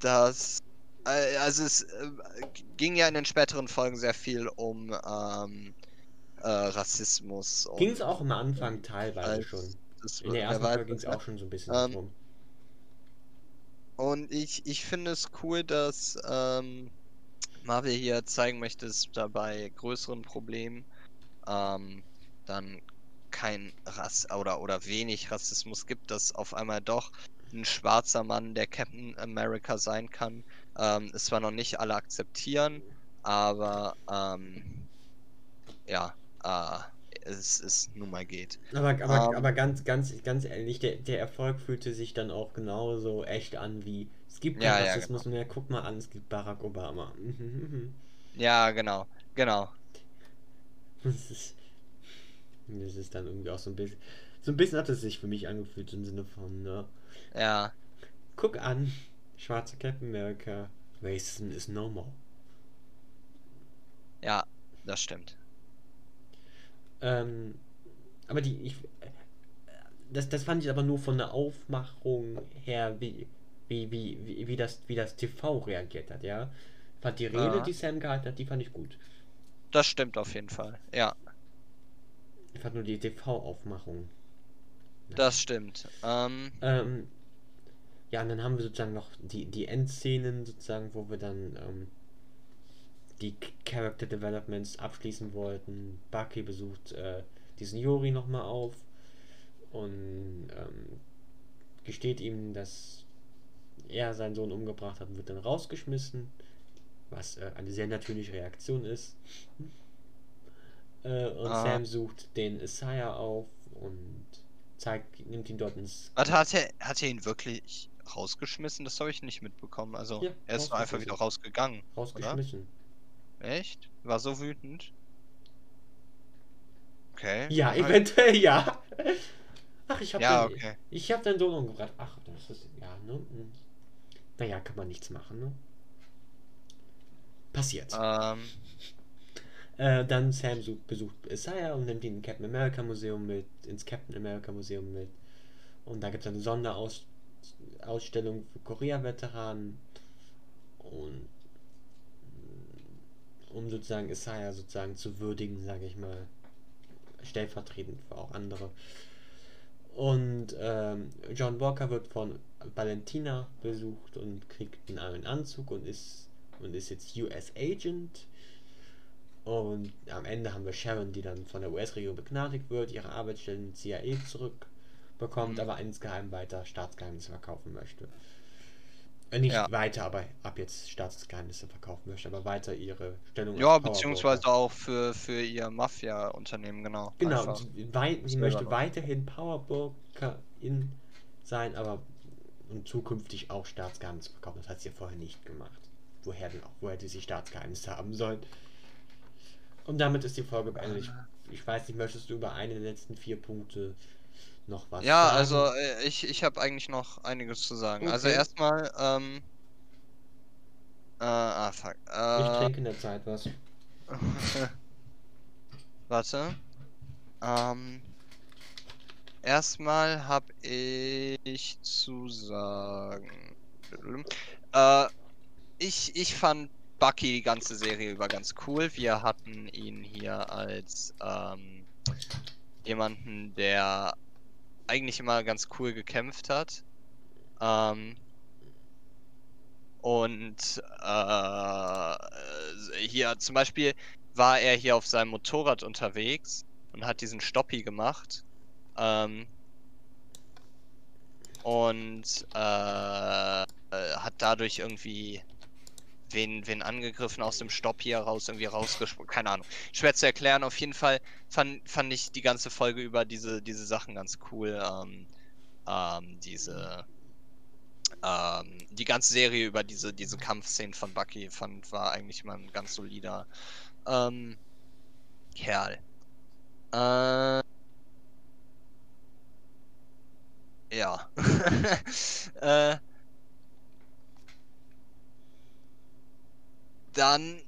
dass äh, also es äh, ging ja in den späteren Folgen sehr viel um ähm, äh, Rassismus. Ging es auch am Anfang teilweise schon. in der ersten Folge ging es auch schon so ein bisschen ähm, drum. Und ich, ich finde es cool, dass ähm, Marvel hier zeigen möchte, dass da bei größeren Problemen ähm, dann kein Rass oder, oder wenig Rassismus gibt, dass auf einmal doch ein schwarzer Mann der Captain America sein kann. Ähm, es zwar noch nicht alle akzeptieren, aber ähm, ja, äh, es, es nun mal geht. Aber, aber, ähm, aber ganz, ganz, ganz ehrlich, der, der Erfolg fühlte sich dann auch genauso echt an wie es gibt ja, Rassismus ja, genau. mehr. Guck mal an, es gibt Barack Obama. ja, genau, genau. Das ist, das ist dann irgendwie auch so ein bisschen. So ein bisschen hat es sich für mich angefühlt im Sinne von, ne? Ja. Guck an, schwarze Captain America, Racism is no more. Ja, das stimmt. Ähm, aber die, ich, das, das fand ich aber nur von der Aufmachung her, wie, wie, wie, wie, wie, das, wie das TV reagiert hat, ja. Fand die Rede, ah. die Sam gehalten hat, die fand ich gut. Das stimmt auf jeden Fall, ja. Ich fand nur die TV-Aufmachung. Das stimmt. Ähm, ähm, ja, und dann haben wir sozusagen noch die, die Endszenen, sozusagen, wo wir dann ähm, die Character Developments abschließen wollten. Bucky besucht äh, diesen Yori nochmal auf und ähm, gesteht ihm, dass er seinen Sohn umgebracht hat und wird dann rausgeschmissen, was äh, eine sehr natürliche Reaktion ist. Äh, und Ah. Sam sucht den Isaiah auf und zeigt, nimmt ihn dort ins. Warte, hat er, hat er ihn wirklich rausgeschmissen? Das habe ich nicht mitbekommen. Also, Ja, er ist nur einfach wieder rausgegangen. rausgeschmissen. Echt? War so wütend? Okay. Ja, eventuell ja. Ach, ich hab Ja, den, okay. ich hab deinen Sohn umgebracht. Ach, das ist ja, ne? hm. Naja, kann man nichts machen, ne? Passiert. Ähm, Äh, dann Sam sucht, besucht Isaiah und nimmt ihn ins Captain America Museum mit, ins Captain America Museum mit. Und da gibt es eine Sonderausstellung für Korea-Veteranen. Und um sozusagen Isaiah sozusagen zu würdigen, sage ich mal, stellvertretend für auch andere. Und ähm, John Walker wird von Valentina besucht und kriegt einen neuen Anzug und ist und ist jetzt US Agent. Und am Ende haben wir Sharon, die dann von der US-Regierung begnadigt wird, ihre Arbeitsstelle in CIA zurückbekommt, Mhm. aber insgeheim weiter Staatsgeheimnisse verkaufen möchte. Äh, nicht Ja. weiter, aber ab jetzt Staatsgeheimnisse verkaufen möchte, aber weiter ihre Stellung ja, beziehungsweise auch für, für ihr Mafia-Unternehmen, genau. Genau, Einfach. sie, wei sie möchte noch. weiterhin Powerbrokerin sein, aber und zukünftig auch Staatsgeheimnisse verkaufen. Das hat sie ja vorher nicht gemacht. Woher denn auch? Woher hätte sie Staatsgeheimnisse haben sollen? Und damit ist die Folge beendet. Ich, ich weiß nicht, möchtest du über eine der letzten vier Punkte noch was Ja, sagen? also äh, ich, ich habe eigentlich noch einiges zu sagen. Also Okay. erstmal, ähm. Äh, ah, fuck. Ich Äh, trinke in der Zeit was. Warte. Ähm. Erstmal habe ich zu sagen. Äh, ich, ich fand Bucky die ganze Serie über ganz cool. Wir hatten ihn hier als ähm, jemanden, der eigentlich immer ganz cool gekämpft hat. Ähm, und äh, hier zum Beispiel war er hier auf seinem Motorrad unterwegs und hat diesen Stoppi gemacht. Ähm, und äh, äh, hat dadurch irgendwie wen, wen angegriffen aus dem Stopp hier raus, irgendwie rausgesprungen. Keine Ahnung. Schwer zu erklären. Auf jeden Fall fand, fand ich die ganze Folge über diese, diese Sachen ganz cool. Ähm, ähm, diese ähm, die ganze Serie über diese, diese Kampfszenen von Bucky fand, war eigentlich mal ein ganz solider ähm, Kerl. Äh, ja. äh, dann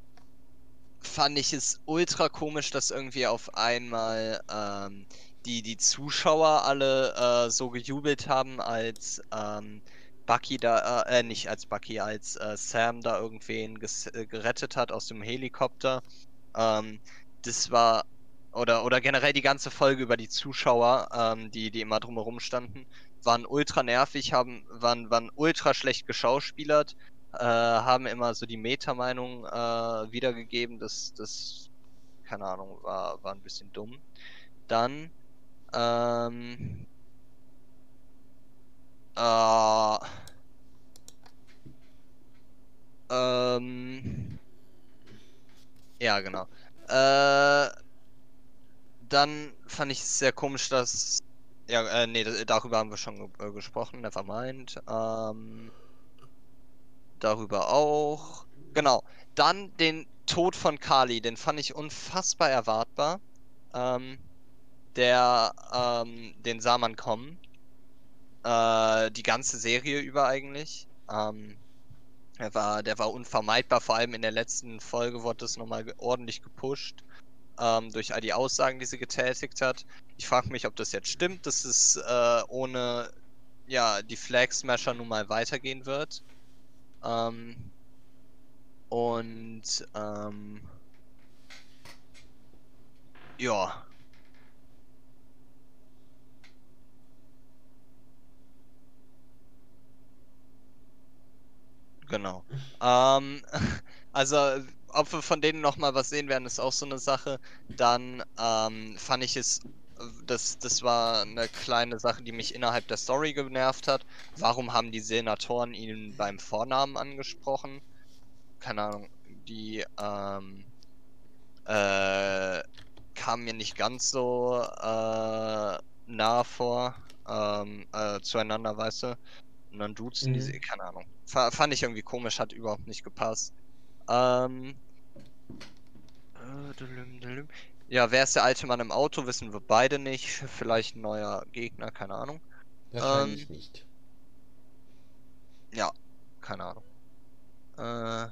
fand ich es ultra komisch, dass irgendwie auf einmal ähm, die, die Zuschauer alle äh, so gejubelt haben, als ähm, Bucky da, äh, äh, nicht als Bucky, als äh, Sam da irgendwen äh, gerettet hat aus dem Helikopter. Ähm, das war, oder, oder generell die ganze Folge über die Zuschauer, ähm, die, die immer drumherum standen, waren ultra nervig, haben, waren, waren ultra schlecht geschauspielert, äh, haben immer so die Meta-Meinung äh, wiedergegeben, das, das, keine Ahnung, war, war ein bisschen dumm. Dann, ähm, äh, ähm, ja, genau. Äh, dann fand ich es sehr komisch, dass, ja, äh, nee, da- darüber haben wir schon ge äh, gesprochen, nevermind. Ähm, darüber auch. Genau. Dann den Tod von Kali, den fand ich unfassbar erwartbar. Ähm, der, ähm, den sah man kommen. Äh, die ganze Serie über eigentlich. Ähm, der war, der war unvermeidbar, vor allem in der letzten Folge wurde das nochmal ordentlich gepusht. Ähm, durch all die Aussagen, die sie getätigt hat. Ich frage mich, ob das jetzt stimmt, dass es äh, ohne ja, die Flag Smasher nun mal weitergehen wird. Ähm, und ähm, ja. Genau. Ähm, also, ob wir von denen nochmal was sehen werden, ist auch so eine Sache. Dann ähm, fand ich es, das, das war eine kleine Sache, die mich innerhalb der Story genervt hat. Warum haben die Senatoren ihn beim Vornamen angesprochen? Keine Ahnung, die, ähm, äh, kam mir nicht ganz so äh, nah vor ähm, äh, zueinander, weißt du? Und dann duzen Mhm. die, keine Ahnung. Fa fand ich irgendwie komisch, hat überhaupt nicht gepasst. Ähm, äh. Ja, wer ist der alte Mann im Auto, wissen wir beide nicht. Vielleicht ein neuer Gegner, keine Ahnung. Wahrscheinlich Ähm, nicht. Ja, keine Ahnung. Äh,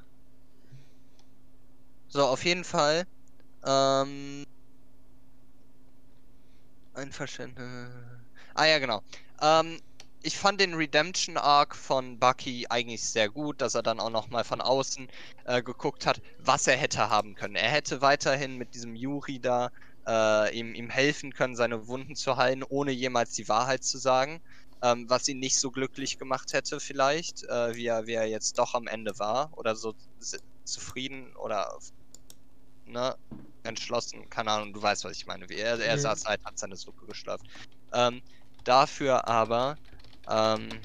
so, auf jeden Fall. Ähm, Einverständnis. Ah ja, genau. Ähm, ich fand den Redemption Arc von Bucky eigentlich sehr gut, dass er dann auch noch mal von außen äh, geguckt hat, was er hätte haben können. Er hätte weiterhin mit diesem Yuri da äh, ihm, ihm helfen können, seine Wunden zu heilen, ohne jemals die Wahrheit zu sagen. Ähm, was ihn nicht so glücklich gemacht hätte, vielleicht, äh, wie, er, wie er jetzt doch am Ende war. Oder so zufrieden oder ne, entschlossen. Keine Ahnung, du weißt, was ich meine. Er, er Mhm. saß halt, hat seine Suppe geschlürft. Ähm, dafür aber, ähm,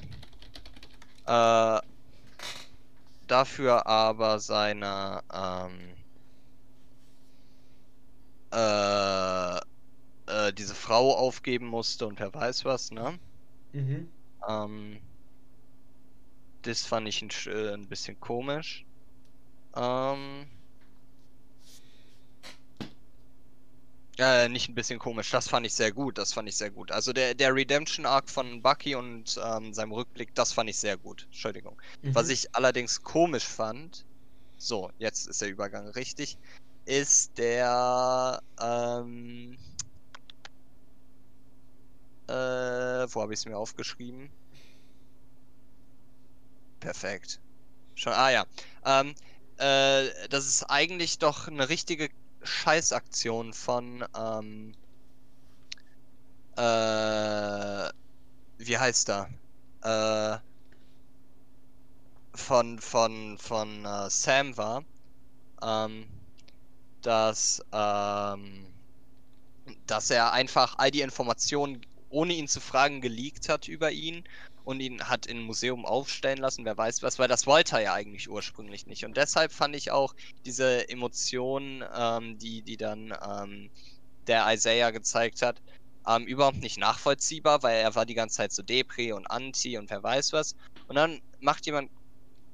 äh, dafür aber seine, ähm, äh, äh, diese Frau aufgeben musste und wer weiß was, ne? Mhm. Ähm, das fand ich ein, äh, ein bisschen komisch. Ähm, äh, nicht ein bisschen komisch, das fand ich sehr gut, das fand ich sehr gut. Also der, der Redemption Arc von Bucky und ähm, seinem Rückblick, das fand ich sehr gut. Entschuldigung. Was Mhm. ich allerdings komisch fand, so, jetzt ist der Übergang richtig, ist der, ähm, äh, wo habe ich es mir aufgeschrieben? Perfekt. Schon, ah ja. Ähm, äh, das ist eigentlich doch eine richtige Scheißaktion von, ähm, äh, wie heißt er? Äh, von, von, von äh, Sam war, ähm, dass, ähm, dass er einfach all die Informationen, ohne ihn zu fragen, geleakt hat über ihn und ihn hat in ein Museum aufstellen lassen, wer weiß was, weil das wollte er ja eigentlich ursprünglich nicht. Und deshalb fand ich auch diese Emotionen, ähm, die, die dann ähm, der Isaiah gezeigt hat, ähm, überhaupt nicht nachvollziehbar, weil er war die ganze Zeit so Depri und Anti und wer weiß was. Und dann macht jemand,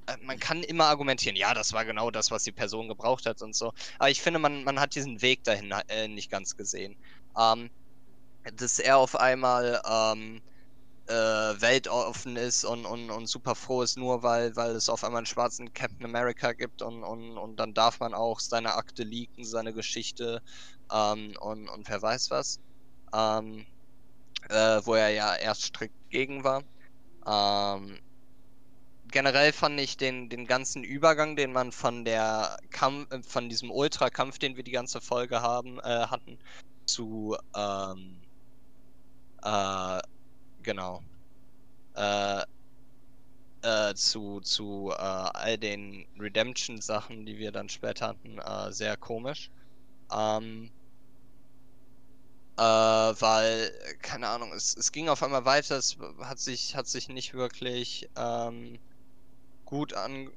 äh, man kann immer argumentieren, ja, das war genau das, was die Person gebraucht hat und so. Aber ich finde, man, man hat diesen Weg dahin äh, nicht ganz gesehen. Ähm, dass er auf einmal ähm, äh, weltoffen ist und, und, und super froh ist, nur weil, weil es auf einmal einen schwarzen Captain America gibt und, und, und dann darf man auch seine Akte leaken, seine Geschichte ähm, und, und wer weiß was. Ähm, äh, wo er ja erst strikt gegen war. Ähm, generell fand ich den, den ganzen Übergang, den man von der Kampf, äh, von diesem Ultra-Kampf, den wir die ganze Folge haben, äh, hatten, zu ähm, äh, genau. Äh, äh, zu, zu äh, all den Redemption-Sachen, die wir dann später hatten, äh, sehr komisch. Ähm, äh, weil, keine Ahnung, es, es ging auf einmal weiter, es hat sich, hat sich nicht wirklich ähm, gut an.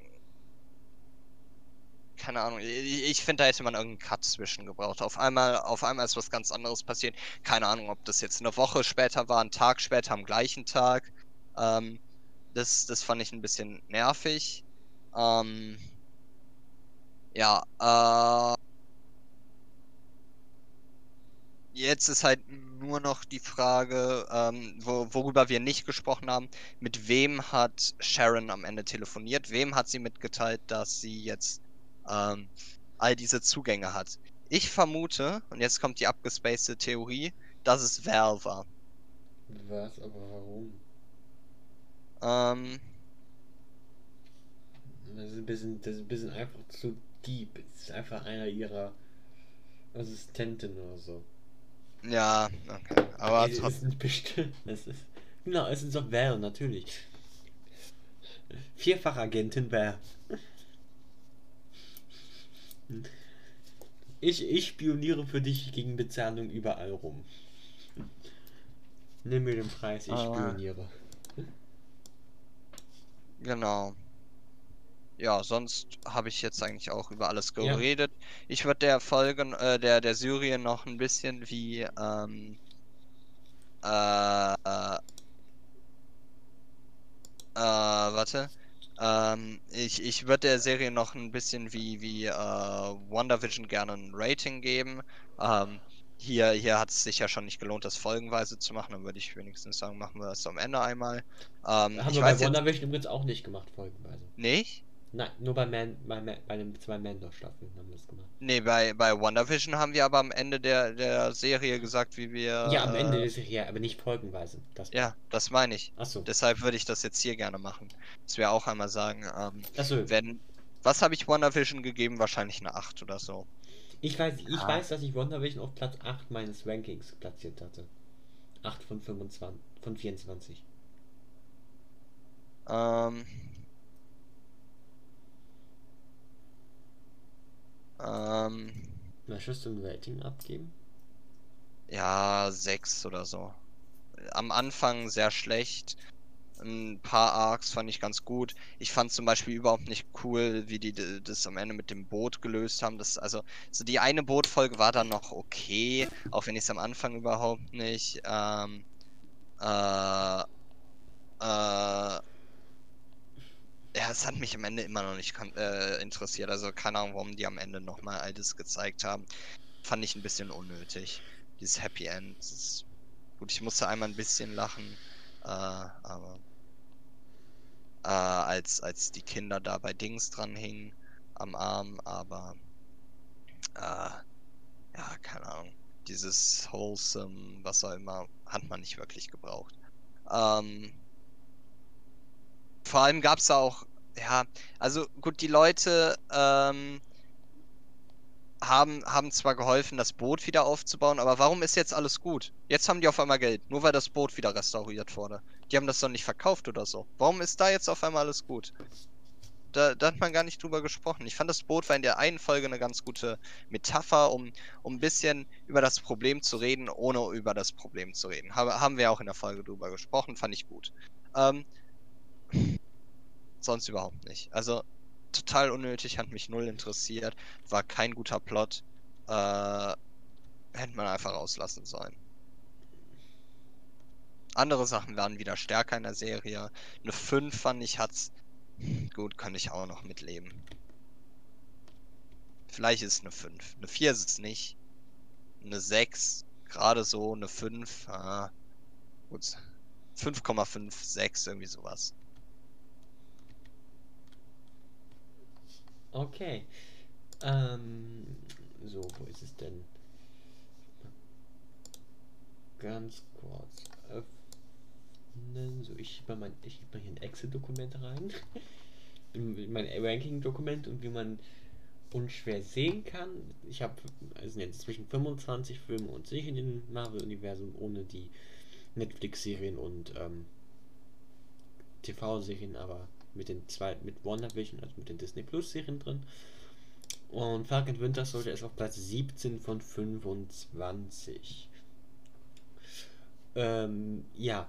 Keine Ahnung, ich, ich finde, da hätte man irgendeinen Cut zwischen gebraucht. Auf einmal, auf einmal ist was ganz anderes passiert. Keine Ahnung, ob das jetzt eine Woche später war, ein Tag später, am gleichen Tag. Ähm, das, das fand ich ein bisschen nervig. Ähm, ja, äh, jetzt ist halt nur noch die Frage, ähm, wo, worüber wir nicht gesprochen haben. Mit wem hat Sharon am Ende telefoniert? Wem hat sie mitgeteilt, dass sie jetzt ähm, all diese Zugänge hat? Ich vermute, und jetzt kommt die abgespacede Theorie, dass es Val war. Was, aber warum? Ähm, Das ist ein bisschen, das ist ein bisschen einfach zu deep. Es ist einfach einer ihrer Assistenten oder so. ja, okay. Aber es ist nicht bestimmt. Es ist, genau, es ist doch Val, natürlich. Vierfachagentin Val. Ich, ich spioniere für dich gegen Bezahlung überall rum. Nimm mir den Preis, ich Ah. spioniere. Genau. ja, sonst habe ich jetzt eigentlich auch über alles Ja. geredet. Ich würde der Folge, äh, der, der Serie noch ein bisschen wie, ähm, äh, äh, äh, warte. Ähm, ich, ich würde der Serie noch ein bisschen wie, wie äh, WandaVision gerne ein Rating geben. Ähm, hier, hier hat es sich ja schon nicht gelohnt, das folgenweise zu machen. Dann würde ich wenigstens sagen, machen wir das am Ende einmal. Ähm, Haben ich wir bei WandaVision übrigens auch nicht gemacht, folgenweise. nicht. Nein, nur bei, Man, bei, Man, bei den zwei Mandor-Staffeln haben wir das gemacht. Nee, bei, bei WandaVision haben wir aber am Ende der, der Serie gesagt, wie wir. ja, am Ende äh, der Serie, aber nicht folgenweise. Das Ja, das meine ich. Achso. Deshalb würde ich das jetzt hier gerne machen. Dass wir auch einmal sagen, ähm, Achso. wenn. Was habe ich WandaVision gegeben? Wahrscheinlich eine 8 oder so. Ich weiß, ich Ah. weiß, dass ich WandaVision auf Platz 8 meines Rankings platziert hatte. 8 von 25, von 24. Ähm. Ähm. Möchtest du ein Rating abgeben? Ja, 6 oder so. Am Anfang sehr schlecht. Ein paar Arcs fand ich ganz gut. Ich fand zum Beispiel überhaupt nicht cool, wie die das am Ende mit dem Boot gelöst haben. Das, also, so die eine Bootfolge war dann noch okay, auch wenn ich es am Anfang überhaupt nicht. Ähm, äh, äh, ja, es hat mich am Ende immer noch nicht äh, interessiert. Also keine Ahnung, warum die am Ende nochmal all das gezeigt haben. Fand ich ein bisschen unnötig. Dieses Happy End. Ist, gut, ich musste einmal ein bisschen lachen. Äh, aber äh, als, als die Kinder da bei Dings dran hingen am Arm, aber äh, ja, keine Ahnung. Dieses wholesome, was auch immer, hat man nicht wirklich gebraucht. Ähm, vor allem gab es auch, ja, also gut, die Leute ähm, haben, haben zwar geholfen, das Boot wieder aufzubauen, aber warum ist jetzt alles gut? Jetzt haben die auf einmal Geld, nur weil das Boot wieder restauriert wurde. Die haben das doch nicht verkauft oder so. Warum ist da jetzt auf einmal alles gut? Da, da hat man gar nicht drüber gesprochen. Ich fand, das Boot war in der einen Folge eine ganz gute Metapher, um, um ein bisschen über das Problem zu reden, ohne über das Problem zu reden. Habe, haben wir auch in der Folge drüber gesprochen, fand ich gut. Ähm, sonst überhaupt nicht. Also total unnötig, hat mich null interessiert, war kein guter Plot. Äh, hätte man einfach rauslassen sollen. Andere Sachen waren wieder stärker in der Serie. Eine 5 fand ich hat's. Gut, kann ich auch noch mitleben. Vielleicht ist es eine 5. Eine 4 ist es nicht. Eine 6, gerade so, eine 5. Ah, gut. 5,5, 6, irgendwie sowas. Okay. Ähm, so, wo ist es denn? Ganz kurz öffnen. So, ich schiebe mal, schieb mal hier ein Excel-Dokument rein. In mein Ranking-Dokument und wie man unschwer sehen kann, ich habe also jetzt zwischen 25 Filme und Serien im Marvel-Universum ohne die Netflix-Serien und ähm, TV-Serien, aber mit den zwei, mit WandaVision, also mit den Disney Plus Serien drin. Und Falcon Winter Soldier ist auf Platz 17 von 25. Ähm, ja.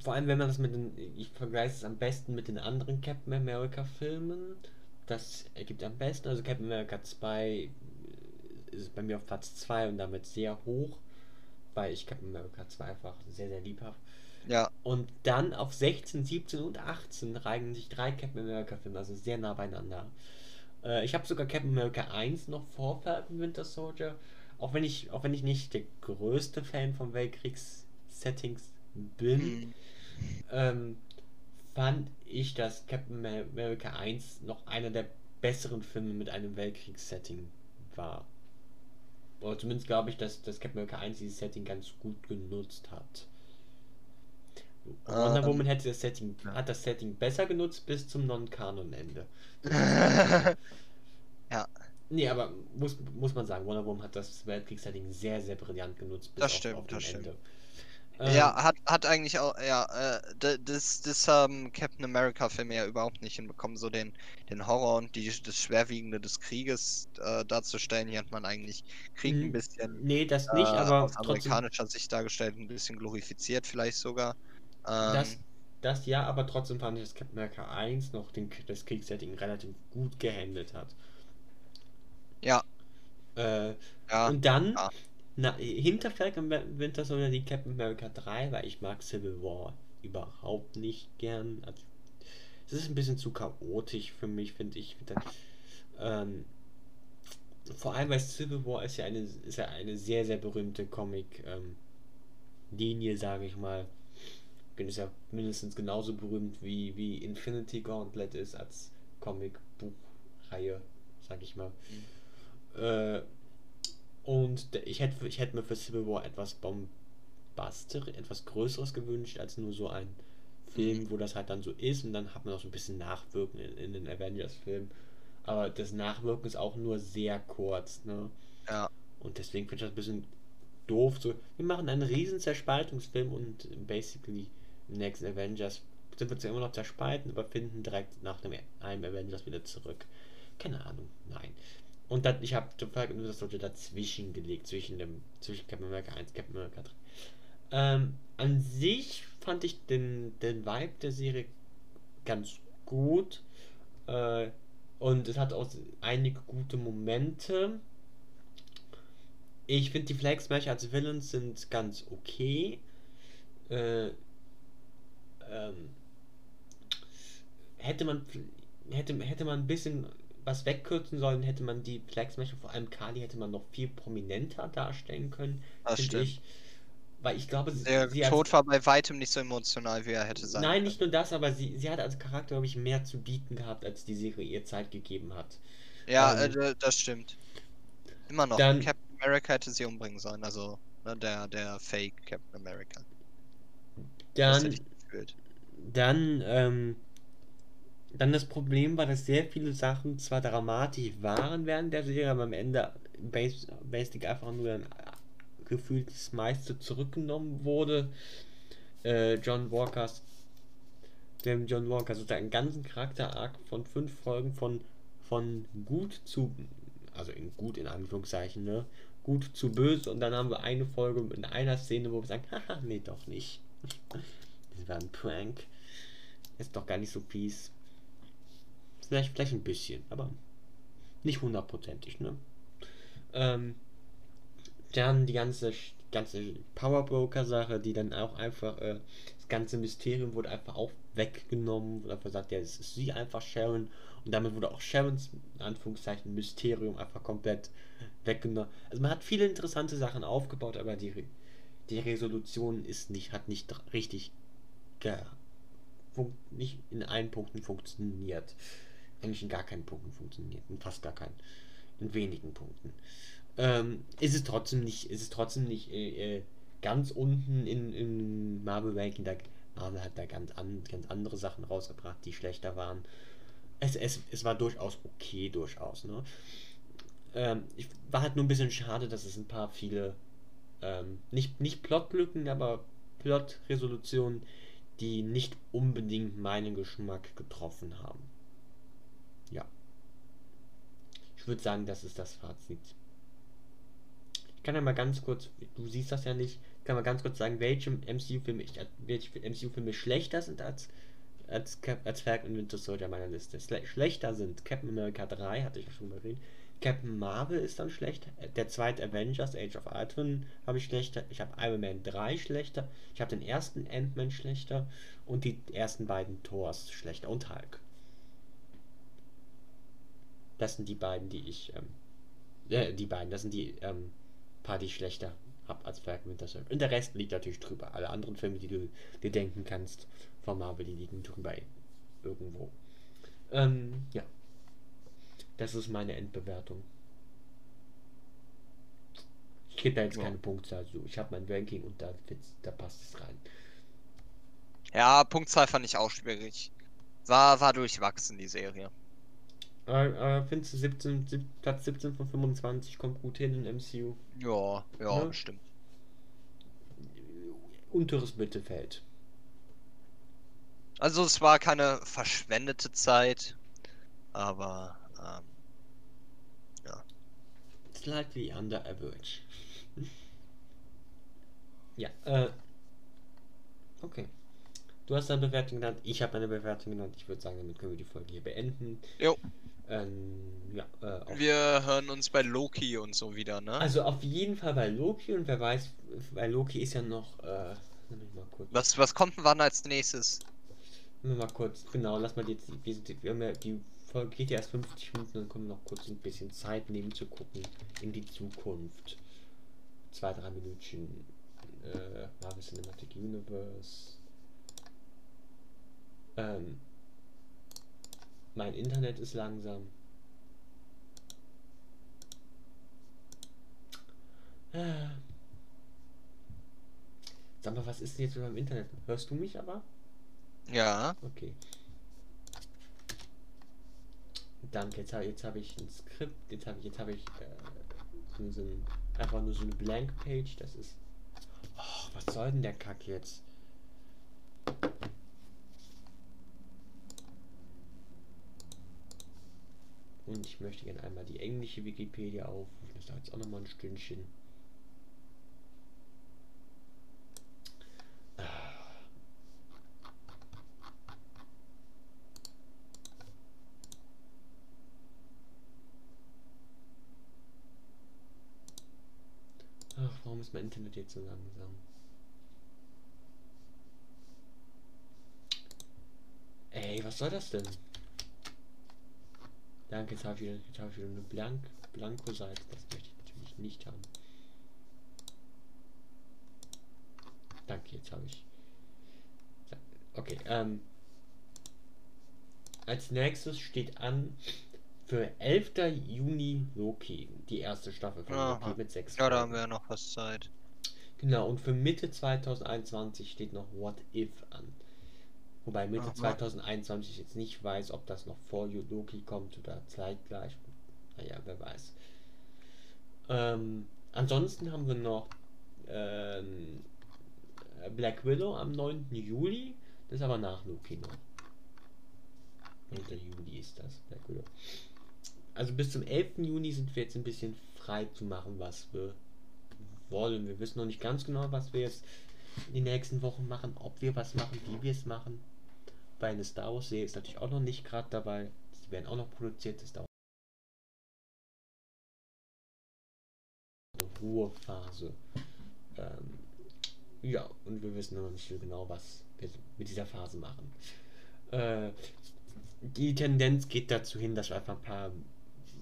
Vor allem, wenn man das mit den, ich vergleiche es am besten mit den anderen Captain America Filmen. Das ergibt am besten, also Captain America 2 ist bei mir auf Platz 2 und damit sehr hoch, weil ich Captain America 2 einfach sehr, sehr lieb habe. Ja, Und dann auf 16, 17 und 18 reigen sich drei Captain America Filme, also sehr nah beieinander. Äh, ich habe sogar Captain America 1 noch vor Falcon Winter Soldier, auch wenn ich, auch wenn ich nicht der größte Fan von Weltkriegs-Settings bin, mm, ähm, fand ich, dass Captain America 1 noch einer der besseren Filme mit einem Weltkriegssetting war. Oder zumindest glaube ich, dass, dass Captain America 1 dieses Setting ganz gut genutzt hat. Wonder Ähm, Woman hätte das Setting, ja. hat das Setting besser genutzt bis zum Non-Kanon-Ende. Nee, aber muss, muss man sagen, Wonder Woman hat das Weltkriegssetting sehr, sehr brillant genutzt bis Das auf, stimmt, auf das. Ende. Ähm, Ja, hat, hat eigentlich auch, ja, äh, das, das haben Captain America Filme ja überhaupt nicht hinbekommen, so den, den Horror und die, das Schwerwiegende des Krieges äh, darzustellen. Hier hat man eigentlich Krieg ein bisschen Nee, das nicht, äh, aber aus trotzdem, amerikanischer Sicht dargestellt, ein bisschen glorifiziert vielleicht sogar. Ähm, das, das ja, aber trotzdem fand ich, dass Captain America 1 noch den, das Kriegssetting relativ gut gehandelt hat. Ja. Äh, Ja. und dann, ja. na, hinter Falcon Winter Soldier die Captain America 3, weil ich mag Civil War überhaupt nicht gern. Also, es ist ein bisschen zu chaotisch für mich, finde ich. Find das, ähm, vor allem, weil Civil War ist ja eine, ist ja eine sehr, sehr berühmte Comic-Linie, sage ich mal. Ist ja mindestens genauso berühmt wie, wie Infinity Gauntlet ist als Comic-Buchreihe, sag ich mal. Äh, und ich hätte, ich hätte mir für Civil War etwas bombaster, etwas Größeres gewünscht, als nur so ein Film, wo das halt dann so ist und dann hat man auch so ein bisschen Nachwirken in, in den Avengers-Filmen. Aber das Nachwirken ist auch nur sehr kurz, ne? Ja. Und deswegen finde ich das ein bisschen doof. So, wir machen einen riesen Zerspaltungsfilm und basically nächsten Avengers sind wir zwar immer noch zerspalten, aber finden direkt nach dem einem Avengers wieder zurück. Keine Ahnung, nein. Und dann, ich habe das sollte dazwischen gelegt, zwischen dem, zwischen Captain America 1 und Captain America 3. Ähm, an sich fand ich den, den Vibe der Serie ganz gut. Äh, und es hat auch einige gute Momente. Ich finde die Flag Smash als Villains sind ganz okay. Äh, ähm, hätte man hätte, hätte man ein bisschen was wegkürzen sollen, hätte man die Smasher, vor allem Kali, hätte man noch viel prominenter darstellen können, finde stimmt. ich. Weil ich glaube, sie, Der sie als- Tod war bei weitem nicht so emotional, wie er hätte sein Nein, können. nicht nur das, aber sie, sie hat als Charakter, glaube ich, mehr zu bieten gehabt, als die Serie ihr Zeit gegeben hat. Ja, Ähm, äh, das stimmt. Immer noch. dann- Captain America hätte sie umbringen sollen, also ne, der, der Fake Captain America. Dann, gefühlt. dann, ähm, dann das Problem war, dass sehr viele Sachen zwar dramatisch waren während der Serie, aber am Ende bas basic einfach nur dann gefühlt das meiste zurückgenommen wurde. Äh, John Walkers, dem John Walker, sozusagen einen ganzen Charakter-Arc von fünf Folgen von, von gut zu, also in gut in Anführungszeichen, ne? Gut zu böse und dann haben wir eine Folge in einer Szene, wo wir sagen, haha, nee, doch nicht. Das war ein Prank. Ist doch gar nicht so fies. Vielleicht, vielleicht ein bisschen, aber nicht hundertprozentig, ne? Ähm, dann die ganze, ganze Powerbroker-Sache, die dann auch einfach, äh, das ganze Mysterium wurde einfach auch weggenommen, wurde einfach gesagt, ja, es ist sie einfach Sharon und damit wurde auch Sharons, Anführungszeichen, Mysterium einfach komplett weggenommen. Also man hat viele interessante Sachen aufgebaut, aber die, die Resolution ist nicht, hat nicht richtig ge, fun nicht in allen Punkten funktioniert. Eigentlich in gar keinen Punkten funktioniert, in fast gar keinen, in wenigen Punkten. Ähm, ist es trotzdem nicht, ist es trotzdem nicht äh, äh, ganz unten in, in Marvel Ranking, da Marvel hat da ganz, an, ganz andere Sachen rausgebracht, die schlechter waren. Es, es, es war durchaus okay, durchaus, ne? Ähm, ich war halt nur ein bisschen schade, dass es ein paar viele, ähm, nicht, nicht Plotlücken, aber Plot-Resolutionen, die nicht unbedingt meinen Geschmack getroffen haben. Ja. Ich würde sagen, das ist das Fazit. Ich kann ja mal ganz kurz, du siehst das ja nicht, ich kann mal ganz kurz sagen, welche MCU-Filme ich, welche MCU-Filme schlechter sind als als, Cap, als Falcon Winter Soldier meiner Liste. Schle schlechter sind Captain America 3, hatte ich schon mal erwähnt. Captain Marvel ist dann schlecht. Der zweite Avengers, Age of Ultron, habe ich schlechter. Ich habe Iron Man 3 schlechter. Ich habe den ersten Ant-Man schlechter. Und die ersten beiden Thors schlechter. Und Hulk. Das sind die beiden, die ich. Ähm, äh, die beiden, das sind die ähm, paar, die ich schlechter habe als Falcon Winter Soldier. Und der Rest liegt natürlich drüber. Alle anderen Filme, die du dir denken kannst von Marvel, die liegen drüber irgendwo. Ähm, ja. Das ist meine Endbewertung. Ich gebe da jetzt Ja. keine Punktzahl zu. Ich habe mein Ranking und da, da passt es rein. Ja, Punktzahl fand ich auch schwierig. War, war durchwachsen, die Serie. Äh, äh, findest du 17, sieb- Platz 17 von 25 kommt gut hin in MCU? Ja, ja, Ja. bestimmt. Unteres Mittelfeld. Also es war keine verschwendete Zeit, aber ähm, Slightly under average. ja, äh. Okay. Du hast deine Bewertung genannt, ich habe meine Bewertung genannt. Ich würde sagen, damit können wir die Folge hier beenden. Jo. Ähm, ja, äh, Wir hören uns bei Loki und so wieder, ne? also auf jeden Fall bei Loki und wer weiß, bei Loki ist ja noch. Äh, lass mich mal kurz. Was, was kommt denn wann als nächstes? Mal kurz, genau, lass mal jetzt. Wir haben ja, die Folge geht ja erst 50 Minuten, dann können wir noch kurz ein bisschen Zeit nehmen zu gucken in die Zukunft. Zwei, drei Minütchen. Äh, Marvel Cinematic Universe. Ähm, mein Internet ist langsam. Ah. Sag mal, was ist denn jetzt mit meinem Internet? Hörst du mich aber? Ja. Okay. Danke, jetzt habe hab ich ein Skript, jetzt habe ich, jetzt habe ich äh, so ein, einfach nur so eine Blank Page, das ist. Oh, was soll denn der Kack jetzt? Und ich möchte gerne einmal die englische Wikipedia aufrufen. Das dauert jetzt auch nochmal ein Stündchen. Ach, warum ist mein Internet jetzt so langsam? Ey, was soll das denn? Danke, jetzt habe ich, wieder- jetzt hab ich wieder eine Blank, Blanko-Seite. Das möchte ich natürlich nicht haben. Danke, jetzt habe ich. Okay, ähm. Als nächstes steht an für 11. Juni Loki, die erste Staffel von Aha. Loki mit sechs Ja, da haben wir ja noch was Zeit. Genau, und für Mitte 2021 steht noch What If an. Wobei Mitte Aha. 2021 ich jetzt nicht weiß, ob das noch vor Loki kommt oder zeitgleich. Naja, wer weiß. Ähm, ansonsten haben wir noch ähm, Black Widow am 9. Juli. Das ist aber nach Loki noch. 9. Juli ist das, Black Widow. Also bis zum 11. Juni sind wir jetzt ein bisschen frei zu machen, was wir wollen. Wir wissen noch nicht ganz genau, was wir jetzt in den nächsten Wochen machen, ob wir was machen, wie wir es machen. Bei eine Star Wars Serie ist natürlich auch noch nicht gerade dabei. Die werden auch noch produziert. Das dauert eine Ruhephase. Ähm, ja, und wir wissen noch nicht so genau, was wir mit dieser Phase machen. Äh, die Tendenz geht dazu hin, dass wir einfach ein paar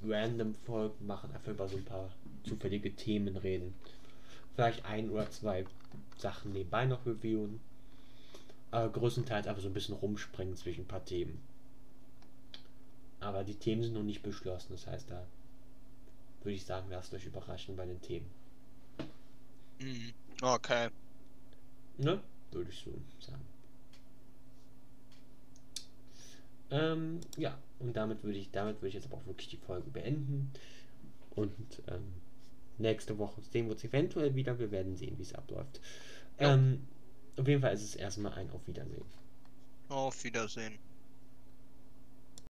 random Folgen machen, einfach über so ein paar zufällige Themen reden. Vielleicht ein oder zwei Sachen nebenbei noch reviewen. Aber größtenteils einfach so ein bisschen rumspringen zwischen ein paar Themen. Aber die Themen sind noch nicht beschlossen, das heißt, da würde ich sagen, lasst euch überraschen bei den Themen. Mhm. Okay. Ne? Würde ich so sagen. Ähm, ja, und damit würde ich, damit würde ich jetzt aber auch wirklich die Folge beenden. Und ähm, nächste Woche sehen wir uns eventuell wieder. Wir werden sehen, wie es abläuft. Ja. Ähm, auf jeden Fall ist es erstmal ein Auf Wiedersehen. Auf Wiedersehen.